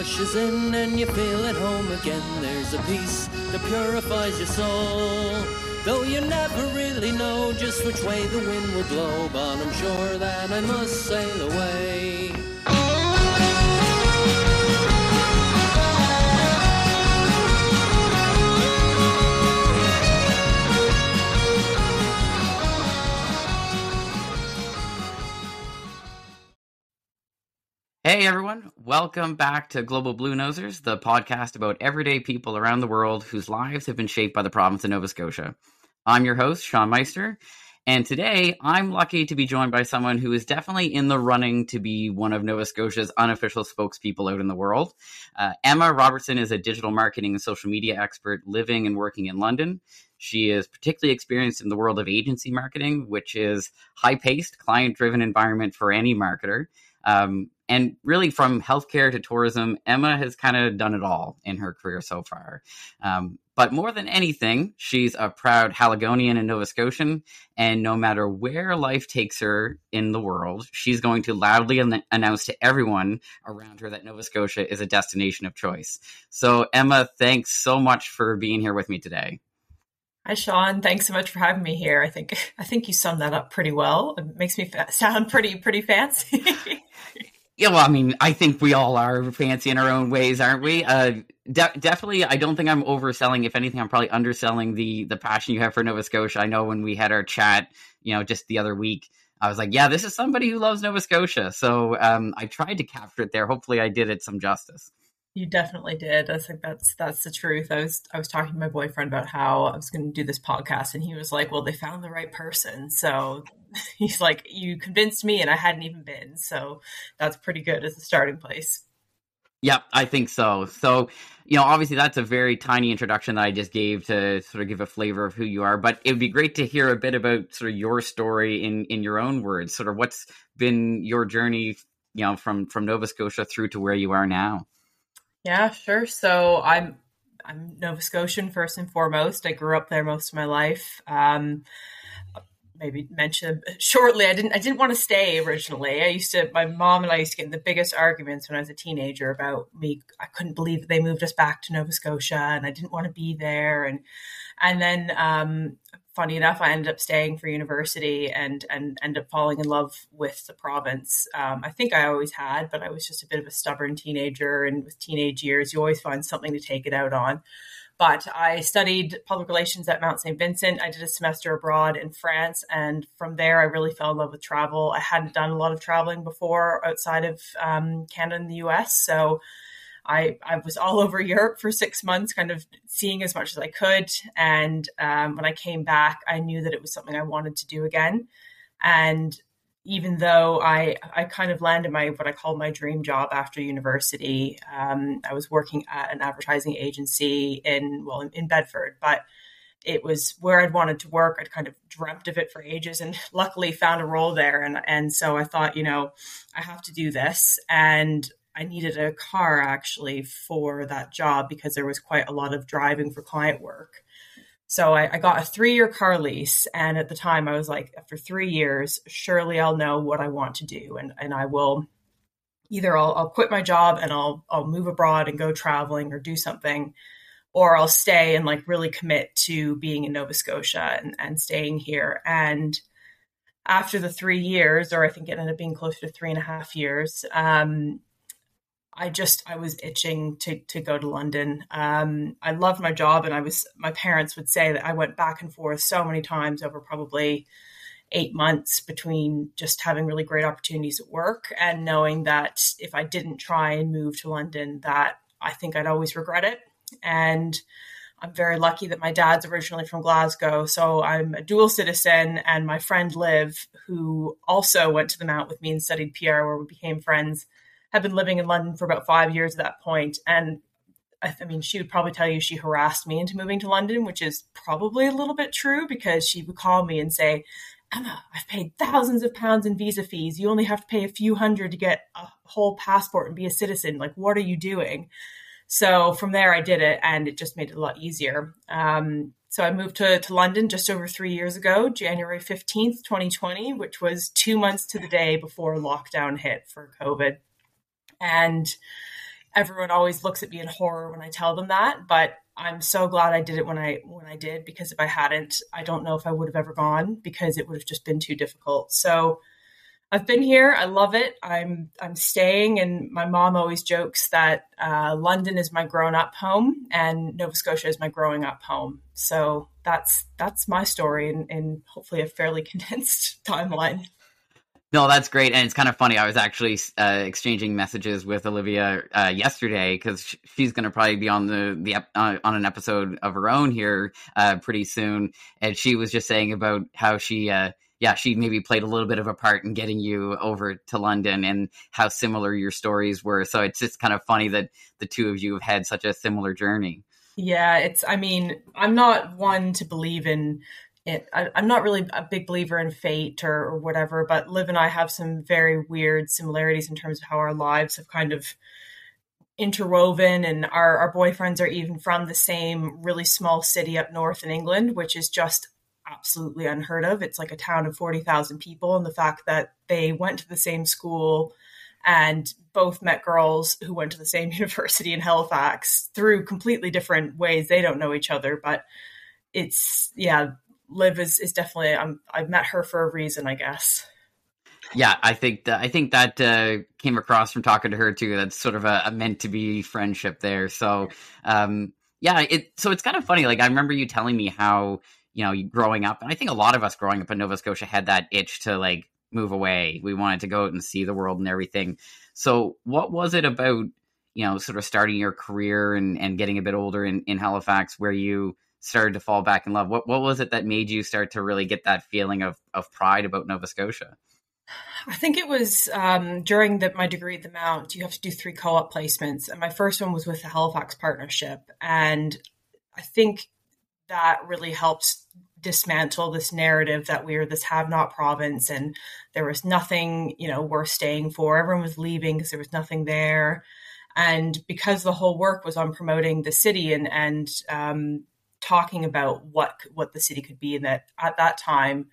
Rushes in and you feel at home again, there's a peace that purifies your soul. Though you never really know just which way the wind will blow, but I'm sure that I must sail away. Hey everyone, welcome back to Global Bluenosers, the podcast about everyday people around the world whose lives have been shaped by the province of Nova Scotia. I'm your host, Sean Meister, and today I'm lucky to be joined by someone who is definitely in the running to be one of Nova Scotia's unofficial spokespeople out in the world. Uh, Emma Robertson is a digital marketing and social media expert living and working in London. She is particularly experienced in the world of agency marketing, which is high paced, client driven environment for any marketer. Um, and really, from healthcare to tourism, Emma has kind of done it all in her career so far. Um, but more than anything, she's a proud Haligonian and Nova Scotian. And no matter where life takes her in the world, she's going to loudly an- announce to everyone around her that Nova Scotia is a destination of choice. So, Emma, thanks so much for being here with me today. Hi, Sean. Thanks so much for having me here. I think I think you summed that up pretty well. It makes me fa- sound pretty pretty fancy. Yeah, well, I mean, I think we all are fancy in our own ways, aren't we? Uh, de- definitely, I don't think I'm overselling. If anything, I'm probably underselling the the passion you have for Nova Scotia. I know when we had our chat, you know, just the other week, I was like, yeah, this is somebody who loves Nova Scotia. So um, I tried to capture it there. Hopefully, I did it some justice. You definitely did. I think that's that's the truth. I was I was talking to my boyfriend about how I was going to do this podcast, and he was like, "Well, they found the right person." So he's like, "You convinced me, and I hadn't even been." So that's pretty good as a starting place. Yep, I think so. So, you know, obviously that's a very tiny introduction that I just gave to sort of give a flavor of who you are, but it would be great to hear a bit about sort of your story in in your own words. Sort of what's been your journey, you know, from from Nova Scotia through to where you are now. Yeah, sure. So I'm I'm Nova Scotian first and foremost. I grew up there most of my life. Um, maybe mention shortly. I didn't I didn't want to stay originally. I used to my mom and I used to get in the biggest arguments when I was a teenager about me. I couldn't believe they moved us back to Nova Scotia and I didn't want to be there and and then um, funny enough, I ended up staying for university and and ended up falling in love with the province. Um, I think I always had, but I was just a bit of a stubborn teenager, and with teenage years, you always find something to take it out on. But I studied public relations at Mount St. Vincent. I did a semester abroad in France. And from there, I really fell in love with travel. I hadn't done a lot of traveling before outside of um, Canada and the US. So I, I was all over Europe for six months, kind of seeing as much as I could. And um, when I came back, I knew that it was something I wanted to do again. And even though I I kind of landed my what I call my dream job after university. Um, I was working at an advertising agency in well in, in, Bedford, but it was where I'd wanted to work. I'd kind of dreamt of it for ages, and luckily found a role there. And and so I thought, you know, I have to do this, and I needed a car actually for that job because there was quite a lot of driving for client work. So I, I, got a three year car lease. And at the time, I was like, after three years, surely I'll know what I want to do. And, and I will either I'll, I'll quit my job and I'll, I'll move abroad and go traveling or do something, or I'll stay and like really commit to being in Nova Scotia and, and staying here. And after the three years, or I think it ended up being closer to three and a half years, um, I just I was itching to to go to London. Um, I loved my job, and I was my parents would say that I went back and forth so many times over probably eight months between just having really great opportunities at work and knowing that if I didn't try and move to London, that I think I'd always regret it. And I'm very lucky that my dad's originally from Glasgow, so I'm a dual citizen. And my friend Liv, who also went to the Mount with me and studied PR, where we became friends had been living in London for about five years at that point, and I, I mean, she would probably tell you she harassed me into moving to London, which is probably a little bit true because she would call me and say, Emma, I've paid thousands of pounds in visa fees. You only have to pay a few hundred to get a whole passport and be a citizen. Like, what are you doing? So from there, I did it, and it just made it a lot easier. Um, so I moved to, to London just over three years ago, January 15th, 2020, which was two months to the day before lockdown hit for COVID. And everyone always looks at me in horror when I tell them that, but I'm so glad I did it when I when I did because if I hadn't, I don't know if I would have ever gone because it would have just been too difficult. So I've been here. I love it. I'm I'm staying, and my mom always jokes that uh, London is my grown up home, and Nova Scotia is my growing up home. So that's that's my story in, in hopefully a fairly condensed timeline. No, that's great, and it's kind of funny. I was actually uh, exchanging messages with Olivia uh, yesterday because she's going to probably be on the the uh, on an episode of her own here uh, pretty soon, and she was just saying about how she uh, yeah, she maybe played a little bit of a part in getting you over to London and how similar your stories were. So it's just kind of funny that the two of you have had such a similar journey. Yeah, it's, I mean, I'm not one to believe in it. I, am not really a big believer in fate or, or whatever, but Liv and I have some very weird similarities in terms of how our lives have kind of interwoven and our, our boyfriends are even from the same really small city up north in England, which is just absolutely unheard of. It's like a town of 40,000 people. And the fact that they went to the same school and both met girls who went to the same university in Halifax through completely different ways. They don't know each other, but it's, yeah, Liv is, is definitely, I'm, I've met her for a reason, I guess. Yeah, I think that I think that uh, came across from talking to her too. That's sort of a, a meant to be friendship there. So, um, yeah, it so it's kind of funny. Like I remember you telling me how you know, growing up, and I think a lot of us growing up in Nova Scotia had that itch to like move away. We wanted to go out and see the world and everything. So, what was it about, you know, sort of starting your career and, and getting a bit older in, in Halifax where you started to fall back in love? What what was it that made you start to really get that feeling of of pride about Nova Scotia? I think it was um, during the, my degree at the Mount. You have to do three co-op placements, and my first one was with the Halifax Partnership, and I think that really helps dismantle this narrative that we are this have not province and there was nothing you know worth staying for everyone was leaving because there was nothing there and because the whole work was on promoting the city and and um, talking about what what the city could be and that at that time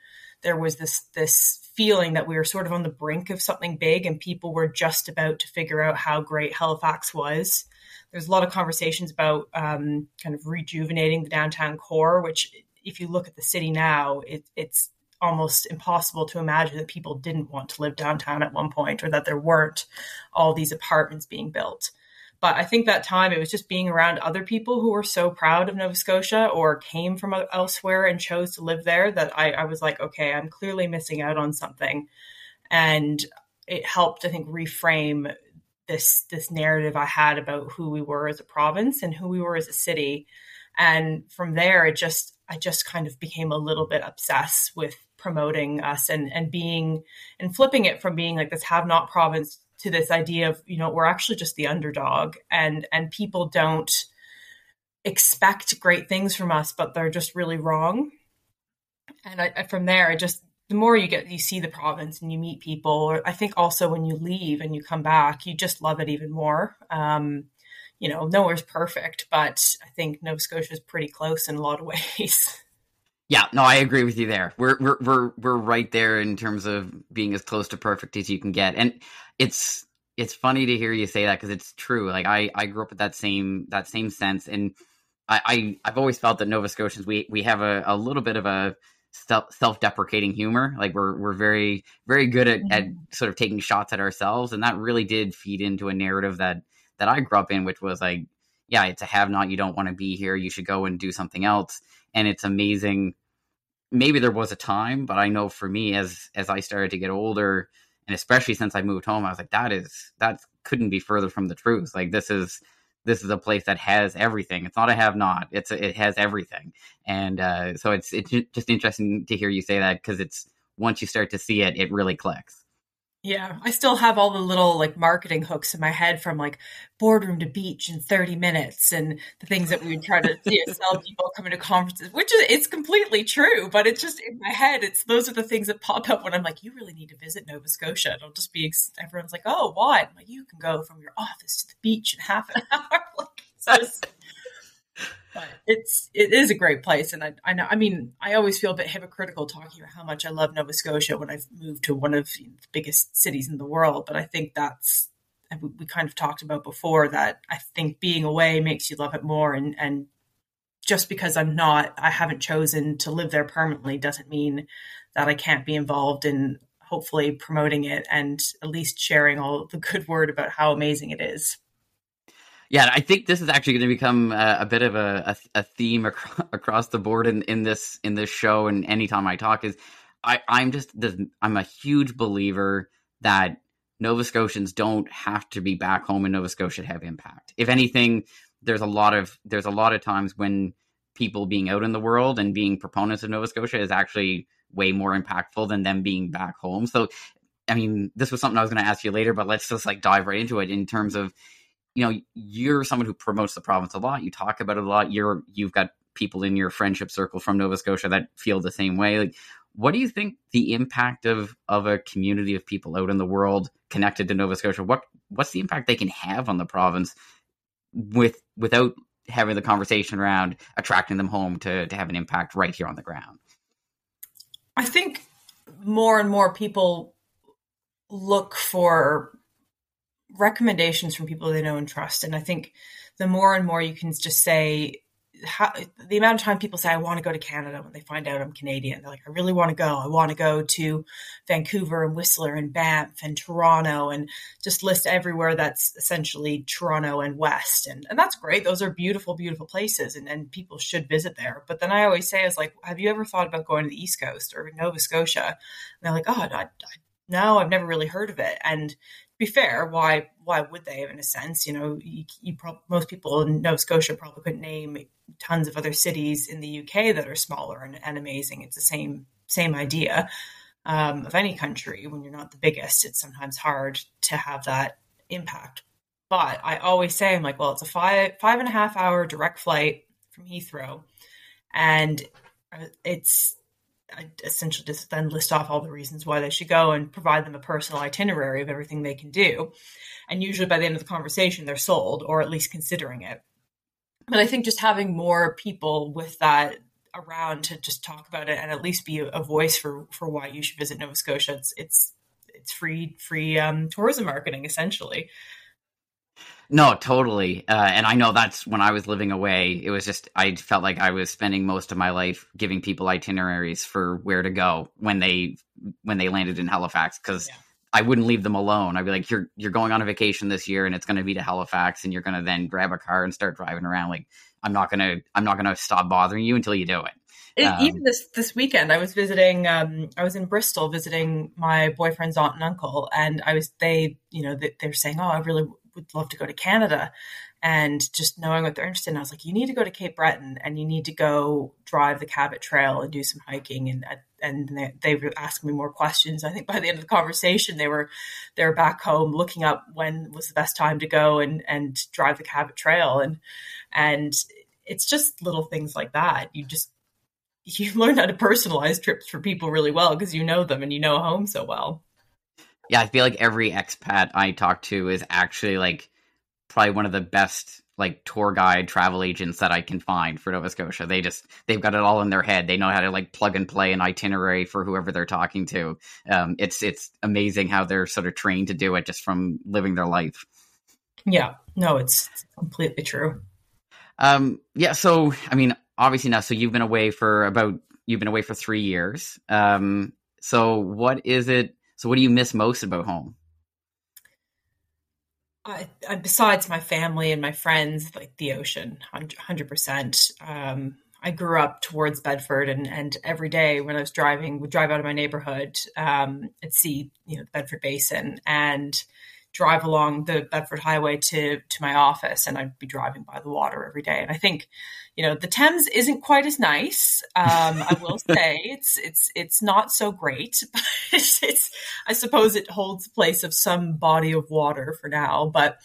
there was this this feeling that we were sort of on the brink of something big and people were just about to figure out how great Halifax was there's a lot of conversations about um, kind of rejuvenating the downtown core, which, if you look at the city now, it, it's almost impossible to imagine that people didn't want to live downtown at one point or that there weren't all these apartments being built. But I think that time it was just being around other people who were so proud of Nova Scotia or came from uh, elsewhere and chose to live there that I, I was like, okay, I'm clearly missing out on something. And it helped, I think, reframe this this narrative I had about who we were as a province and who we were as a city. And from there, it just I just kind of became a little bit obsessed with promoting us and and being and flipping it from being like this have not province to this idea of you know we're actually just the underdog and and people don't expect great things from us but they're just really wrong. And I, from there i just the more you get you see the province and you meet people or i think also when you leave and you come back you just love it even more. Um, you know nowhere's perfect but i think nova scotia is pretty close in a lot of ways. Yeah no i agree with you there. We're we're we're, we're right there in terms of being as close to perfect as you can get. And it's it's funny to hear you say that because it's true like i i grew up with that same that same sense and i, I i've always felt that nova scotians we we have a, a little bit of a self-deprecating humor like we're we're very very good at, at mm-hmm. sort of taking shots at ourselves and that really did feed into a narrative that that i grew up in which was like yeah it's a have not you don't want to be here you should go and do something else and it's amazing maybe there was a time but i know for me as as i started to get older and especially since i moved home i was like that is that couldn't be further from the truth like this is this is a place that has everything. It's not a have not. It's a, it has everything, and uh, so it's it's just interesting to hear you say that because it's once you start to see it, it really clicks. Yeah, I still have all the little like marketing hooks in my head from like boardroom to beach in 30 minutes and the things that we would try to you know, sell people coming to conferences, which is it's completely true, but it's just in my head. It's those are the things that pop up when I'm like, you really need to visit Nova Scotia. It'll just be everyone's like, oh, why? I'm like, you can go from your office to the beach in half an hour. like, it's just it's it is a great place, and I I know I mean I always feel a bit hypocritical talking about how much I love Nova Scotia when I've moved to one of the biggest cities in the world, but I think that's we kind of talked about before that I think being away makes you love it more. And, and just because I'm not, I haven't chosen to live there permanently doesn't mean that I can't be involved in hopefully promoting it and at least sharing all the good word about how amazing it is. Yeah, I think this is actually going to become a, a bit of a, a, a theme ac- across the board in, in this in this show. And anytime I talk, is I, I'm just I'm a huge believer that Nova Scotians don't have to be back home in Nova Scotia to have impact. If anything, there's a lot of there's a lot of times when people being out in the world and being proponents of Nova Scotia is actually way more impactful than them being back home. So, I mean, this was something I was going to ask you later, but let's just like dive right into it in terms of, you know, you're someone who promotes the province a lot. You talk about it a lot. You're you've got people in your friendship circle from Nova Scotia that feel the same way. Like, what do you think the impact of of a community of people out in the world connected to Nova Scotia? What what's the impact they can have on the province with without having the conversation around attracting them home to to have an impact right here on the ground? I think more and more people look for recommendations from people they know and trust, and I think the more and more you can just say how, the amount of time people say I want to go to Canada when they find out I'm Canadian. They're like, I really want to go. I want to go to Vancouver and Whistler and Banff and Toronto and just list everywhere that's essentially Toronto and West. And and that's great. Those are beautiful, beautiful places and, and people should visit there. But then I always say, I was like, have you ever thought about going to the East Coast or Nova Scotia? And they're like, oh, I, I, no, I've never really heard of it. And be fair, why why would they? In a sense, you know, you, you pro- most people in Nova Scotia probably couldn't name tons of other cities in the UK that are smaller and, and amazing. It's the same same idea um, of any country. When you're not the biggest, it's sometimes hard to have that impact. But I always say, I'm like, well, it's a five five and a half hour direct flight from Heathrow, and it's I essentially just then list off all the reasons why they should go and provide them a personal itinerary of everything they can do. And usually by the end of the conversation, they're sold or at least considering it. But I think just having more people with that around to just talk about it and at least be a voice for for why you should visit Nova Scotia. It's it's it's free free um, tourism marketing essentially. No, totally. Uh, and I know that's when I was living away. It was just I felt like I was spending most of my life giving people itineraries for where to go when they when they landed in Halifax because yeah. I wouldn't leave them alone. I'd be like, "You're you're going on a vacation this year, and it's going to be to Halifax, and you're going to then grab a car and start driving around. Like, I'm not gonna I'm not gonna stop bothering you until you do it." It, um, even this this weekend, I was visiting. Um, I was in Bristol visiting my boyfriend's aunt and uncle, and I was they, you know, they, they're saying, "Oh, I really would love to go to Canada. And just knowing what they're interested in, I was like, you need to go to Cape Breton and you need to go drive the Cabot Trail and do some hiking. And uh, and they, they were asking me more questions. I think by the end of the conversation, they were they were back home looking up when was the best time to go and and drive the Cabot Trail. And and it's just little things like that. You just you learn how to personalize trips for people really well because you know them and you know home so well. Yeah, I feel like every expat I talk to is actually like probably one of the best like tour guide travel agents that I can find for Nova Scotia. They just they've got it all in their head. They know how to like plug and play an itinerary for whoever they're talking to. Um, it's it's amazing how they're sort of trained to do it just from living their life. Yeah, no, it's completely true. Um, yeah, so I mean, obviously now, so you've been away for about you've been away for three years. Um, so what is it? So, what do you miss most about home? I, I, besides my family and my friends, like the ocean, hundred percent. Um, I grew up towards Bedford, and and every day when I was driving, would drive out of my neighborhood, um, and see you know the Bedford Basin, and drive along the Bedford Highway to to my office, and I'd be driving by the water every day. And I think, you know, the Thames isn't quite as nice. Um, I will say it's it's it's not so great, but it's, it's, I suppose it holds the place of some body of water for now. But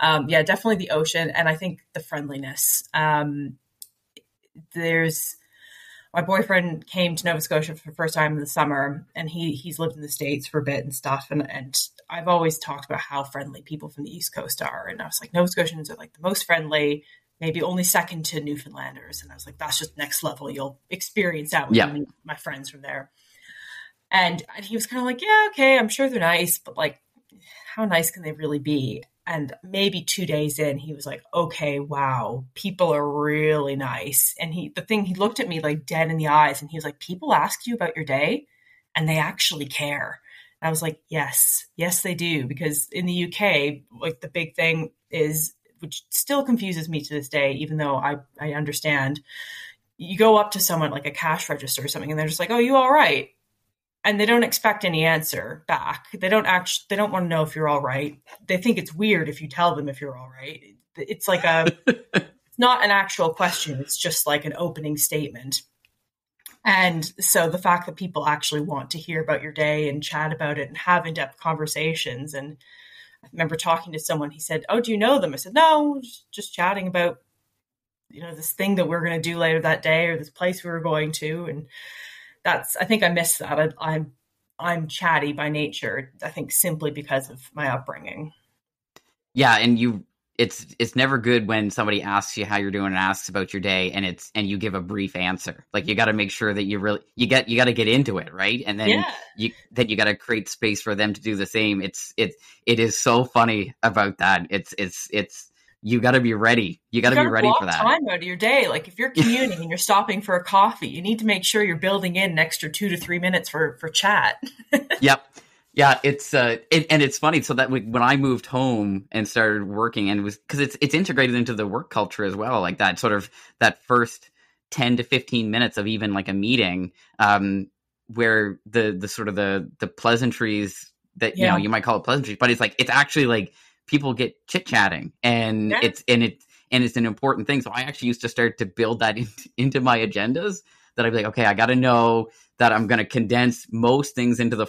um, yeah, definitely the ocean, and I think the friendliness. Um, there's my boyfriend came to Nova Scotia for the first time in the summer, and he he's lived in the states for a bit and stuff. And and I've always talked about how friendly people from the East Coast are, and I was like, Nova Scotians are like the most friendly, maybe only second to Newfoundlanders. And I was like, that's just next level. You'll experience that with yeah. my friends from there. And, and he was kind of like, yeah, okay, I'm sure they're nice, but like, how nice can they really be? And maybe two days in, he was like, okay, wow, people are really nice. And he, the thing, he looked at me like dead in the eyes and he was like, people ask you about your day and they actually care. And I was like, yes, yes, they do. Because in the UK, like the big thing is, which still confuses me to this day, even though I, I understand, you go up to someone like a cash register or something and they're just like, oh, you all right? And they don't expect any answer back. They don't actually they don't want to know if you're all right. They think it's weird if you tell them if you're all right. It's like a it's not an actual question. It's just like an opening statement. And so the fact that people actually want to hear about your day and chat about it and have in-depth conversations and I remember talking to someone he said, "Oh, do you know them?" I said, "No, just, chatting about you know this thing that we're going to do later that day or this place we were going to and that's I think I miss that. I, I'm I'm chatty by nature. I think simply because of my upbringing. Yeah, and you it's it's never good when somebody asks you how you're doing and asks about your day and it's and you give a brief answer like you got to make sure that you really you get you got to get into it right and then yeah. you then you got to create space for them to do the same it's it it is so funny about that it's it's it's you got to be ready. You got to be ready for that. Time out of your day, like if you're commuting and you're stopping for a coffee, you need to make sure you're building in an extra two to three minutes for for chat. yep, yeah, it's uh, it, and it's funny. So that we, when I moved home and started working, and it was because it's it's integrated into the work culture as well, like that sort of that first ten to fifteen minutes of even like a meeting, um, where the the sort of the the pleasantries that yeah. you know you might call it pleasantries, but it's like it's actually like people get chit chatting, and yeah. it's and it and it's an important thing. So I actually used to start to build that in, into my agendas. That I'd be like, okay, I got to know that I'm going to condense most things into the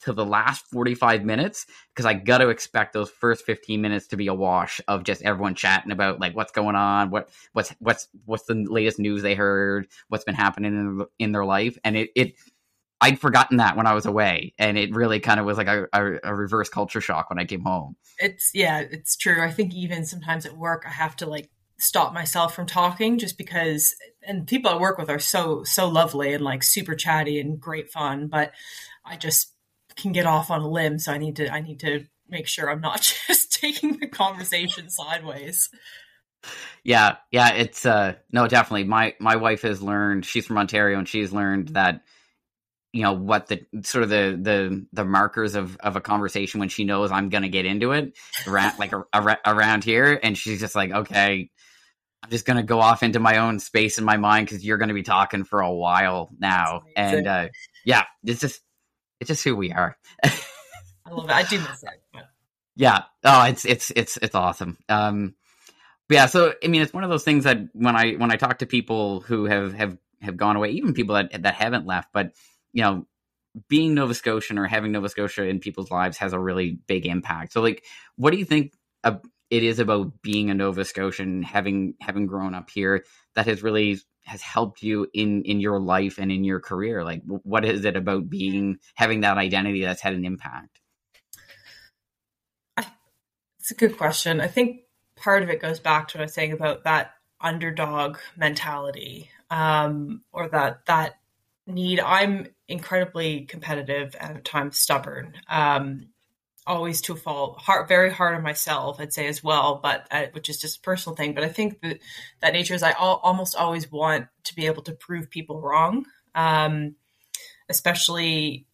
to the last 45 minutes because I got to expect those first 15 minutes to be a wash of just everyone chatting about like what's going on, what what's what's what's the latest news they heard, what's been happening in, in their life, and it it I'd forgotten that when I was away, and it really kind of was like a, a, a, reverse culture shock when I came home. It's yeah, it's true. I think even sometimes at work, I have to like stop myself from talking just because. And people I work with are so so lovely and like super chatty and great fun, but I just can get off on a limb. So I need to I need to make sure I'm not just taking the conversation sideways. Yeah, yeah, it's uh no, definitely. My my wife has learned. She's from Ontario, and she's learned that you know what the sort of the the the markers of of a conversation when she knows I'm gonna get into it around like a, a, around here, and she's just like, okay, I'm just gonna go off into my own space in my mind because you're gonna be talking for a while now, and uh, yeah, it's just it's just who we are. I love it. I do miss. But... Yeah. Oh, it's it's it's it's awesome. Um, yeah. So I mean, it's one of those things that when I when I talk to people who have have have gone away, even people that that haven't left, but you know, being Nova Scotian or having Nova Scotia in people's lives has a really big impact. So, like, what do you think it is about being a Nova Scotian, having having grown up here, that has really has helped you in in your life and in your career? Like, what is it about being having that identity that's had an impact? It's a good question. I think part of it goes back to what I was saying about that underdog mentality, um, or that that need. I'm incredibly competitive and at times stubborn. Um, always to a fault, hard, very hard on myself, I'd say as well, but uh, which is just a personal thing. But I think that that nature is I al- almost always want to be able to prove people wrong, um, especially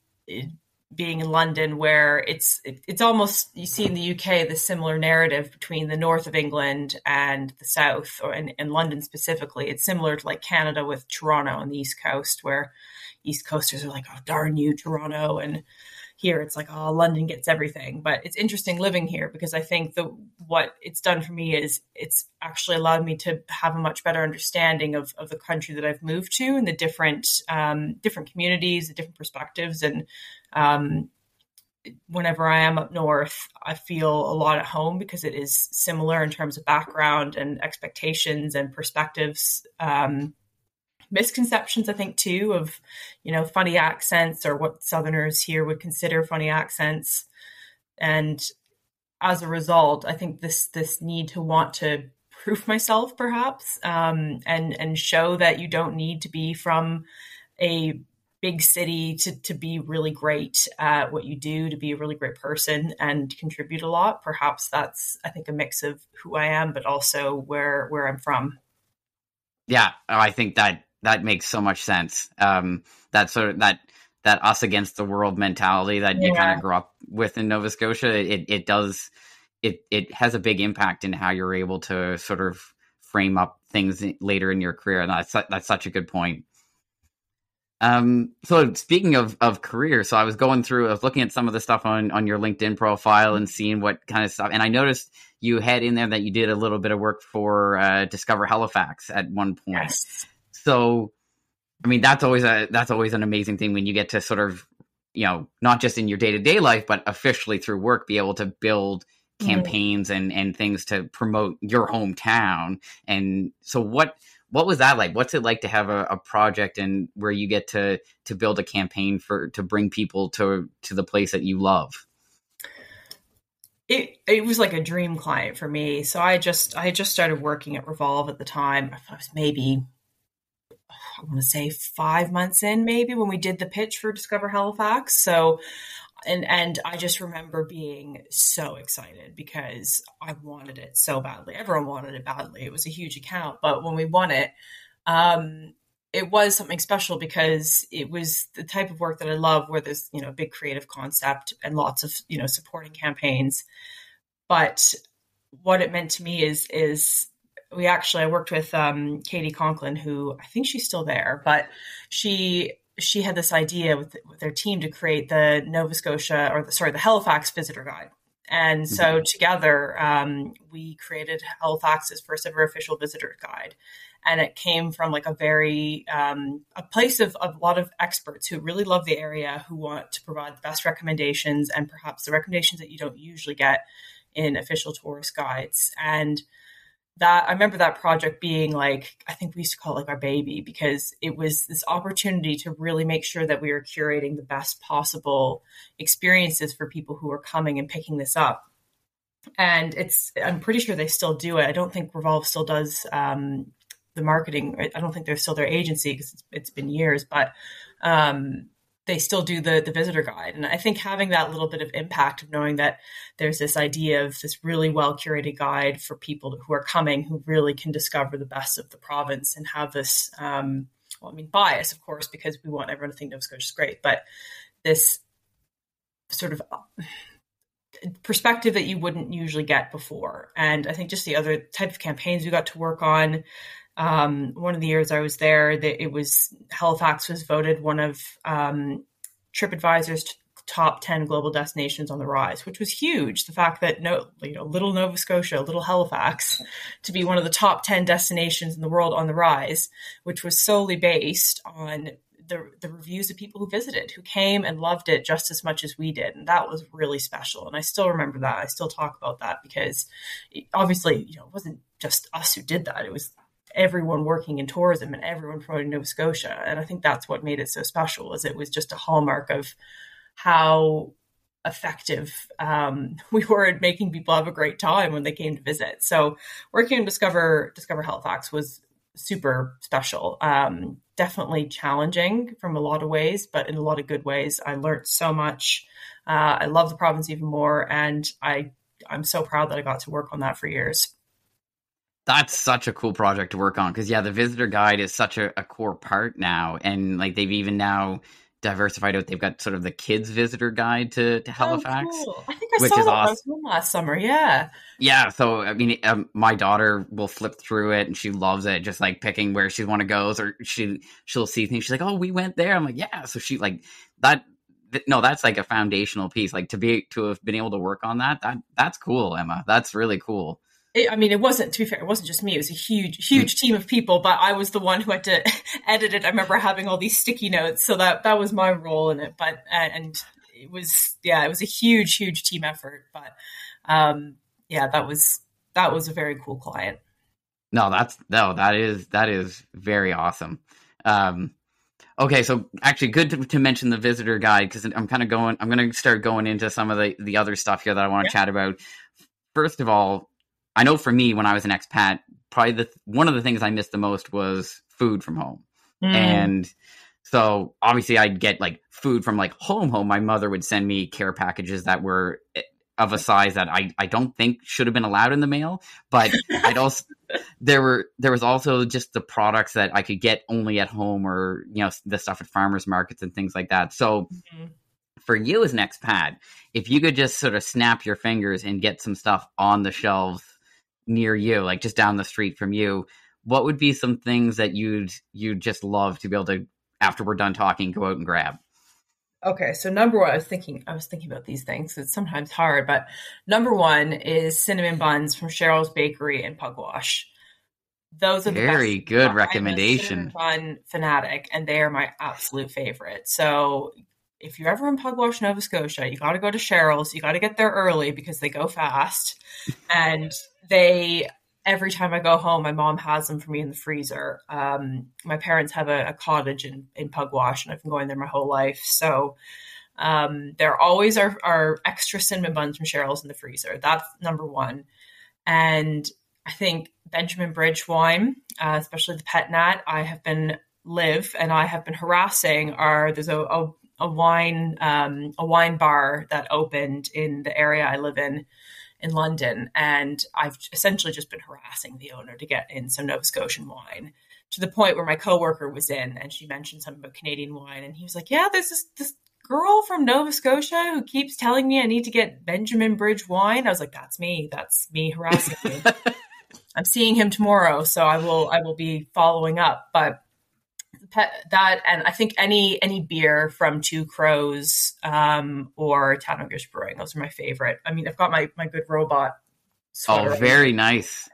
being in London, where it's it's almost you see in the UK the similar narrative between the north of England and the south, or in, in London specifically. It's similar to like Canada with Toronto on the east coast, where East Coasters are like, oh, darn you, Toronto. And here it's like, oh, London gets everything. But it's interesting living here because I think the what it's done for me is it's actually allowed me to have a much better understanding of, of the country that I've moved to and the different um, different communities, the different perspectives, and um, whenever I am up north, I feel a lot at home because it is similar in terms of background and expectations and perspectives. Um, misconceptions, I think, too, of, you know, funny accents or what Southerners here would consider funny accents. And as a result, I think this this need to want to prove myself, perhaps, um, and and show that you don't need to be from a big city to, to be really great at what you do, to be a really great person and contribute a lot. Perhaps that's, I think, a mix of who I am, but also where, where I'm from. Yeah, I think that that makes so much sense. Um, that sort of that that us against the world mentality that yeah. you kind of grew up with in Nova Scotia, it it does it it has a big impact in how you're able to sort of frame up things later in your career, and that's that's such a good point. Um, so speaking of, of career, so I was going through, I was looking at some of the stuff on, on your LinkedIn profile and seeing what kind of stuff, and I noticed you had in there that you did a little bit of work for uh, Discover Halifax at one point. Yes. So, I mean, that's always a that's always an amazing thing when you get to sort of, you know, not just in your day to day life, but officially through work, be able to build mm-hmm. campaigns mm. and and things to promote your hometown. And so, what what was that like? What's it like to have a, a, project and where you get to to build a campaign for to bring people to to the place that you love? It it was like a dream client for me. So I just I just started working at Revolve at the time. I was maybe I want to say five months in, maybe when we did the pitch for Discover Halifax. So and and I just remember being so excited because I wanted it so badly. Everyone wanted it badly. It was a huge account, but when we won it, um, it was something special because it was the type of work that I love, where there's you know a big creative concept and lots of you know supporting campaigns. But what it meant to me is is we actually I worked with um, Katie Conklin, who I think she's still there, but she she had this idea with, with their team to create the Nova Scotia or the sorry the Halifax Visitor Guide. And so mm-hmm. together, um, we created Halifax's first ever official visitor guide. And it came from like a very, um, a place of, of, a lot of experts who really love the area, who want to provide the best recommendations and perhaps the recommendations that you don't usually get in official tourist guides. And that I remember that project being like I think we used to call it like our baby because it was this opportunity to really make sure that we were curating the best possible experiences for people who are coming and picking this up. And it's I'm pretty sure they still do it. I don't think Revolve still does um, the marketing. I don't think they're still their agency because it's, it's been years, but um, they still do the the visitor guide. And i think having that little bit of impact of knowing that there's this idea of this really well curated guide for people who are coming who really can discover the best of the province and have this um, well i mean bias of course because we want everyone to think nova scotia is great but this sort of uh, perspective that you wouldn't usually get before. And i think just the other type of campaigns we got to work on um, one of the years I was there, that it was Halifax was voted one of um, TripAdvisor's top 10 global destinations on the rise, which was huge. The fact that no, you know, little Nova Scotia, little Halifax, to be one of the top 10 destinations in the world on the rise, which was solely based on the, the reviews of people who visited, who came and loved it just as much as we did. And that was really special. And I still remember that. I still talk about that because obviously, you know, it wasn't just us who did that. It was everyone working in tourism and everyone promoting Nova Scotia. And I think that's what made it so special was it was just a hallmark of how effective um, we were at making people have a great time when they came to visit. So working on Discover Discover Halifax was super special. Um, definitely challenging from a lot of ways, but in a lot of good ways. I learned so much. Uh, I love the province even more, and I I'm so proud that I got to work on that for years that's such a cool project to work on because yeah the visitor guide is such a, a, core part now and like they've even now diversified out. They've got sort of the kids visitor guide to, to oh, halifax oh, cool. i think i which saw is that awesome. last summer yeah. Yeah so i mean um, my daughter will flip through it and she loves it just like picking where she want to go or she she'll see things she's like oh we went there. I'm like yeah. So she like that no that's like a foundational piece like to be to have been able to work on that that that's cool emma. That's really cool it, I mean, it wasn't, to be fair, it wasn't just me. It was a huge, huge team of people, but I was the one who had to edit it. I remember having all these sticky notes. So that, that was my role in it. But, and it was, yeah, it was a huge, huge team effort. But, um, yeah, that was, that was a very cool client. No, that's, no, that is, that is very awesome. Um, Okay, so actually, good to, to mention the visitor guide because I'm kind of going. I'm going to start going into some of the the other stuff here that I want to yeah. chat about. First of all, I know for me when I was an expat, probably the one of the things I missed the most was food from home. Mm. And So obviously, I'd get like food from like home. Home, my mother would send me care packages that were eh, of a size that I, I don't think should have been allowed in the mail. But I'd also there were there was also just the products that I could get only at home or you know the stuff at farmers markets and things like that. So mm-hmm. for you as an expat, if you could just sort of snap your fingers and get some stuff on the shelves near you, like just down the street from you, what would be some things that you'd you'd just love to be able to after we're done talking go out and grab? Okay, so number one, I was thinking, I was thinking about these things. It's sometimes hard, but number one is cinnamon buns from Cheryl's Bakery in Pugwash. Those are very good recommendation. bun fanatic, and they are my absolute favorite. So if you're ever in Pugwash, Nova Scotia, you got to go to Cheryl's. You got to get there early because they go fast, and they every time I go home, my mom has them for me in the freezer. Um, my parents have a, a, cottage in, in Pugwash, and I've been going there my whole life. So um, there always are, are extra cinnamon buns from Cheryl's in the freezer. That's number one. And I think Benjamin Bridge wine, uh, especially the Pet Nat, I have been live and I have been harassing. Our there's a, a, a wine um, a wine bar that opened in the area I live in in London, and I've essentially just been harassing the owner to get in some Nova Scotian wine to the point where my coworker was in and she mentioned something about Canadian wine, and he was like, "Yeah, there's this this girl from Nova Scotia who keeps telling me I need to get Benjamin Bridge wine." I was like, "That's me. That's me harassing you." I'm seeing him tomorrow, so I will I will be following up, but that and I think any any beer from Two Crows um, or Tatamagouche Brewing. Those are my favorite. I mean, I've got my my good robot. Oh, very nice.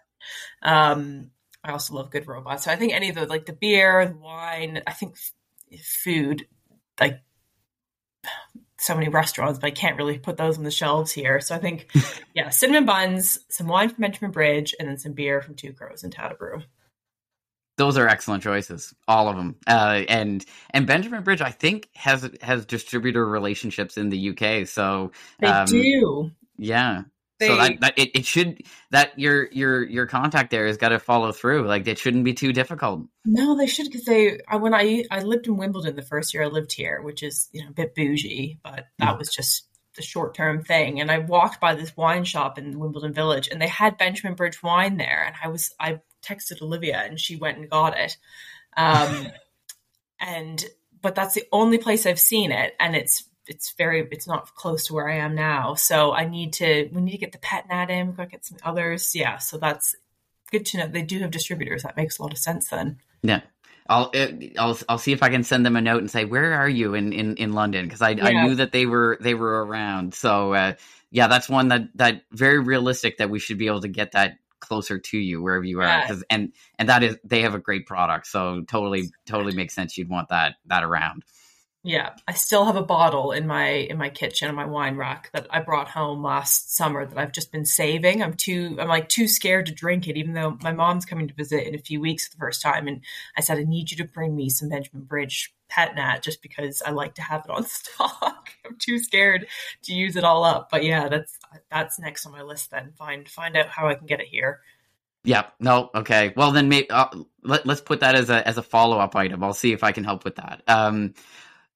Um, I also love good robots. So I think any of the like the beer, the wine. I think f- food, like so many restaurants, but I can't really put those on the shelves here. So I think, yeah, cinnamon buns, some wine from Benjamin Bridge, and then some beer from Two Crows and Tata those are excellent choices, all of them. Uh, and and Benjamin Bridge, I think, has has distributor relationships in the UK. So they um, do. Yeah. They, so that, that it, it should that your your your contact there has got to follow through. Like it shouldn't be too difficult. No, they should because they. I, when I I lived in Wimbledon the first year I lived here, which is you know a bit bougie, but that mm. was just the short term thing. And I walked by this wine shop in Wimbledon Village, and they had Benjamin Bridge wine there, and I was I texted Olivia and she went and got it. Um, and but that's the only place I've seen it, and it's it's very it's not close to where I am now. So I need to we need to get the pet nat in. We've got to get some others. Yeah, so that's good to know. They do have distributors. That makes a lot of sense then. Yeah. I'll I'll I'll see if I can send them a note and say where are you in in, in London because I, yeah. I knew that they were they were around so uh, yeah that's one that that very realistic that we should be able to get that closer to you wherever you are because and and that is they have a great product so totally totally makes sense you'd want that that around. Yeah i still have a bottle in my in my kitchen in my wine rack that i brought home last summer that i've just been saving. I'm too i'm like too scared to drink it even though my mom's coming to visit in a few weeks for the first time and i said i need you to bring me some benjamin bridge pet nat just because I like to have it on stock. I'm too scared to use it all up. But yeah, that's that's next on my list. Then find find out how I can get it here. Yeah. No. Okay. Well, then maybe uh, let, us put that as a as a follow up item. I'll see if I can help with that. Um,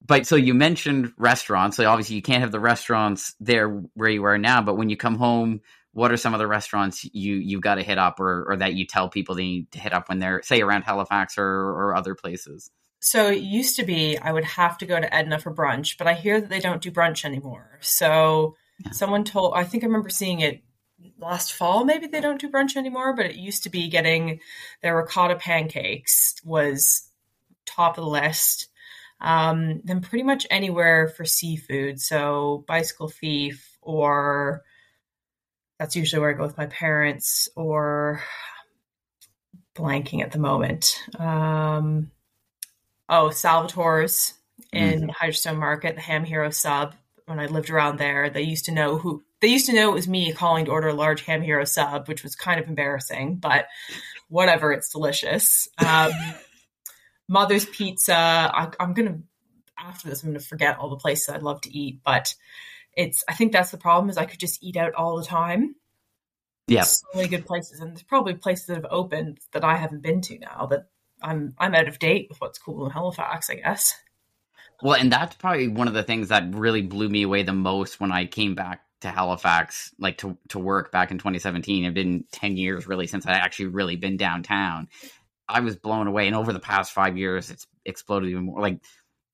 but so you mentioned restaurants. So obviously you can't have the restaurants there where you are now. But when you come home, what are some of the restaurants you you've got to hit up, or or that you tell people they need to hit up when they're say around Halifax or or other places? So it used to be I would have to go to Edna for brunch, but I hear that they don't do brunch anymore. So yeah. someone told, I think I remember seeing it last fall. Maybe they don't do brunch anymore, but it used to be getting their ricotta pancakes was top of the list. Um, then pretty much anywhere for seafood. So Bicycle Thief, or that's usually where I go with my parents, or blanking at the moment. Um, oh Salvatore's in mm. Hydrostone Market, the Ham Hero sub. When I lived around there, they used to know who they used to know it was me calling to order a large Ham Hero sub, which was kind of embarrassing, but whatever, it's delicious. Um, Mother's Pizza. I, I'm gonna after this, I'm gonna forget all the places I'd love to eat, but it's. I think that's the problem is I could just eat out all the time. Yeah, so many good places, and there's probably places that have opened that I haven't been to now that I'm I'm out of date with what's cool in Halifax, I guess. Well, and that's probably one of the things that really blew me away the most when I came back to Halifax, like to to work back in 2017. It's been 10 years really since I actually really been downtown. I was blown away, and over the past five years, it's exploded even more. Like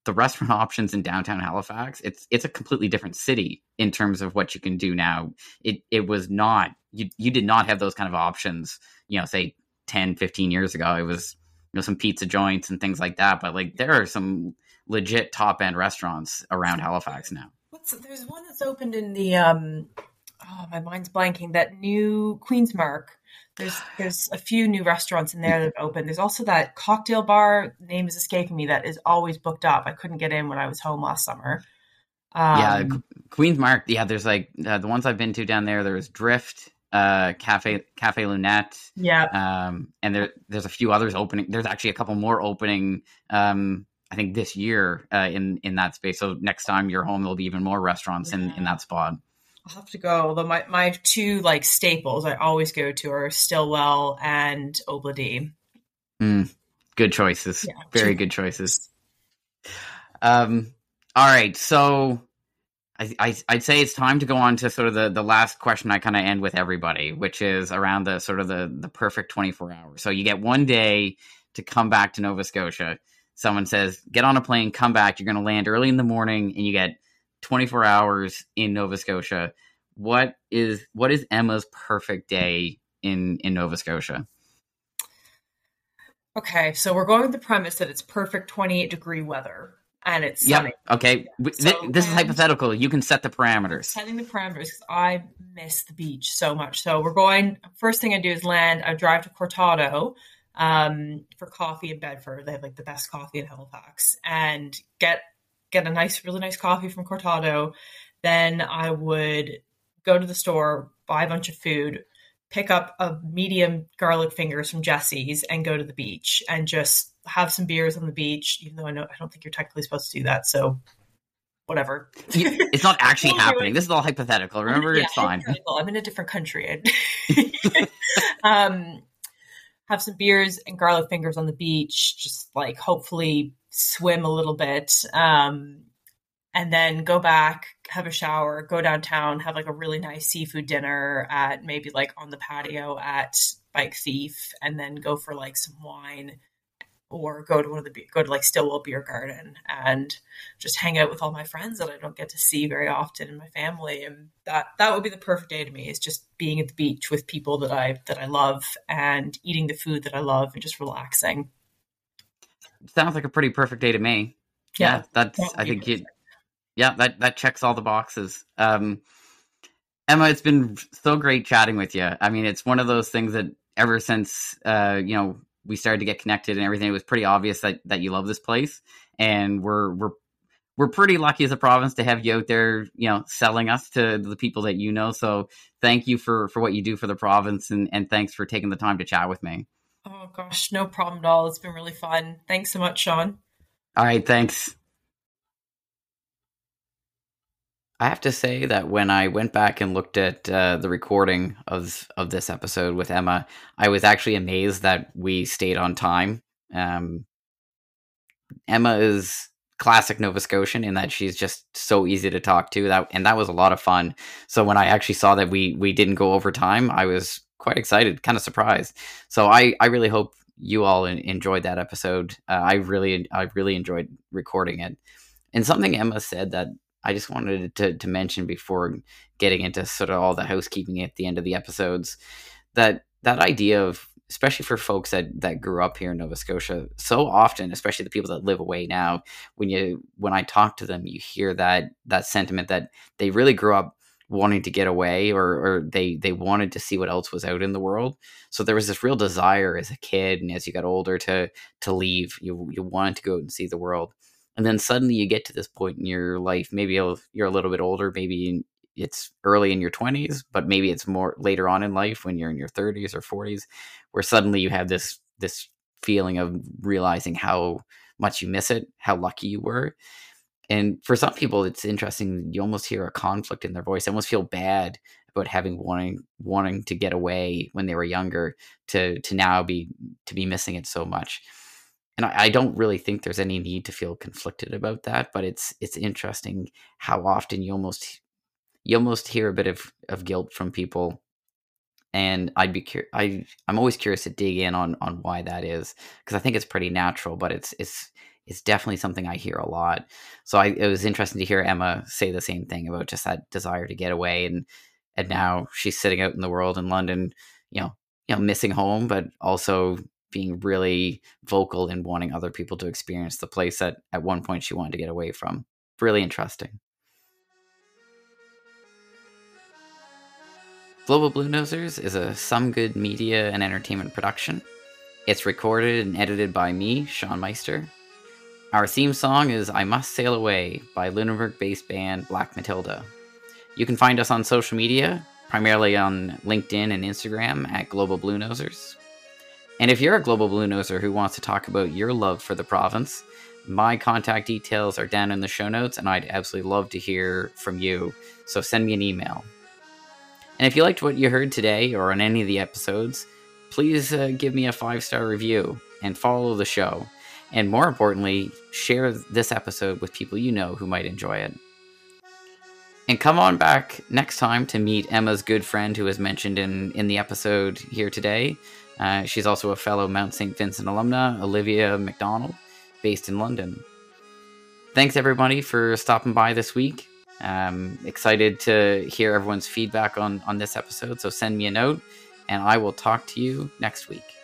the restaurant options in downtown Halifax, it's it's a completely different city in terms of what you can do now. It it was not you you did not have those kind of options, you know, say 10, 15 years ago. It was know some pizza joints and things like that, but like there are some legit top end restaurants around Halifax now. What's there's one that's opened in the um oh my mind's blanking that new Queen's Marque There's there's a few new restaurants in there that have opened. There's also that cocktail bar name is escaping me that is always booked up. I couldn't get in when I was home last summer. Um, yeah, Queen's Marque Yeah, there's like uh, the ones I've been to down there. There's Drift, uh, Cafe Cafe Lunette. Yeah. Um, and there there's a few others opening. There's actually a couple more opening. Um, I think this year uh, in in that space. So next time you're home, there'll be even more restaurants yeah. in in that spot. I'll have to go. Although my my two like staples I always go to are Stillwell and Obladee. Mm, good choices. Yeah, Very good choices. Um. All right. So I, would say it's time to go on to sort of the, the last question I kind of end with everybody, which is around the sort of the, the perfect 24 hours. So you get one day to come back to Nova Scotia. Someone says, get on a plane, come back. You're going to land early in the morning and you get 24 hours in Nova Scotia. What is what is Emma's perfect day in in Nova Scotia? Okay, so we're going with the premise that it's perfect 28 degree weather and it's sunny. Yep. Okay. So, this is hypothetical. You can set the parameters. Setting the parameters because I miss the beach so much. So we're going. First thing I do is land. I drive to Cortado um, for coffee in Bedford. They have like the best coffee in Halifax, and get get a nice, really nice coffee from Cortado. Then I would go to the store, buy a bunch of food, pick up a medium garlic fingers from Jessy's, and go to the beach and just have some beers on the beach, even though I know I don't think you're technically supposed to do that. So whatever. it's not actually happening. This is all hypothetical. Remember, yeah, it's fine. I'm in a different country. um, have some beers and garlic fingers on the beach. Just like hopefully swim a little bit. Um, and then go back, have a shower, go downtown, have like a really nice seafood dinner at maybe like on the patio at Bike Thief, and then go for like some wine or go to one of the go to like Stillwell Beer Garden and just hang out with all my friends that I don't get to see very often in my family and that that would be the perfect day to me is just being at the beach with people that I that I love and eating the food that I love and just relaxing. Sounds like a pretty perfect day to me. Yeah, yeah that's I think you yeah, that that checks all the boxes. Um Emma, it's been so great chatting with you. I mean, it's one of those things that ever since uh, you know we started to get connected and everything, it was pretty obvious that, that you love this place. And we're we're we're pretty lucky as a province to have you out there, you know, selling us to the people that you know. So thank you for for what you do for the province and, and thanks for taking the time to chat with me. Oh gosh, no problem at all. It's been really fun. Thanks so much, Sean. All right, thanks. I have to say that when I went back and looked at uh, the recording of of this episode with Emma, I was actually amazed that we stayed on time. Um, Emma is classic Nova Scotian in that she's just so easy to talk to. That and that was a lot of fun. So when I actually saw that we we didn't go over time, I was quite excited, kind of surprised. So I I really hope you all enjoyed that episode. Uh, I really I really enjoyed recording it. And something Emma said that I just wanted to, to mention before getting into sort of all the housekeeping at the end of the episodes that that idea of especially for folks that that grew up here in Nova Scotia so often especially the people that live away now when you when I talk to them you hear that that sentiment that they really grew up wanting to get away or, or they they wanted to see what else was out in the world. So there was this real desire as a kid and as you got older to to leave you you wanted to go out and see the world and then suddenly you get to this point in your life maybe you're a little bit older maybe it's early in your 20s but maybe it's more later on in life when you're in your 30s or 40s where suddenly you have this this feeling of realizing how much you miss it how lucky you were. And for some people it's interesting you almost hear a conflict in their voice almost feel bad about having wanting wanting to get away when they were younger to to now be to be missing it so much and I, I don't really think there's any need to feel conflicted about that, but it's it's interesting how often you almost you almost hear a bit of, of guilt from people and I'd be curious. I I'm always curious to dig in on on why that is because I think it's pretty natural, but it's it's it's definitely something I hear a lot. So I, it was interesting to hear Emma say the same thing about just that desire to get away, and and now she's sitting out in the world in London, you know, you know, missing home, but also being really vocal in wanting other people to experience the place that at one point she wanted to get away from. Really interesting. Global Bluenosers is a Some Good media and entertainment production. It's recorded and edited by me, Sean Meister. Our theme song is I Must Sail Away by Lunenburg based band Black Matilda. You can find us on social media, primarily on LinkedIn and Instagram at Global Bluenosers. And if you're a Global Bluenoser who wants to talk about your love for the province, my contact details are down in the show notes, and I'd absolutely love to hear from you. So send me an email. And if you liked what you heard today or on any of the episodes, please uh, give me a five star review and follow the show. And more importantly, share this episode with people you know who might enjoy it. And come on back next time to meet Emma's good friend who was mentioned in, in the episode here today. Uh, she's also a fellow Mount St. Vincent alumna, Olivia McDonald, based in London. Thanks everybody for stopping by this week. Um, excited to hear everyone's feedback on on this episode. So send me a note, and I will talk to you next week.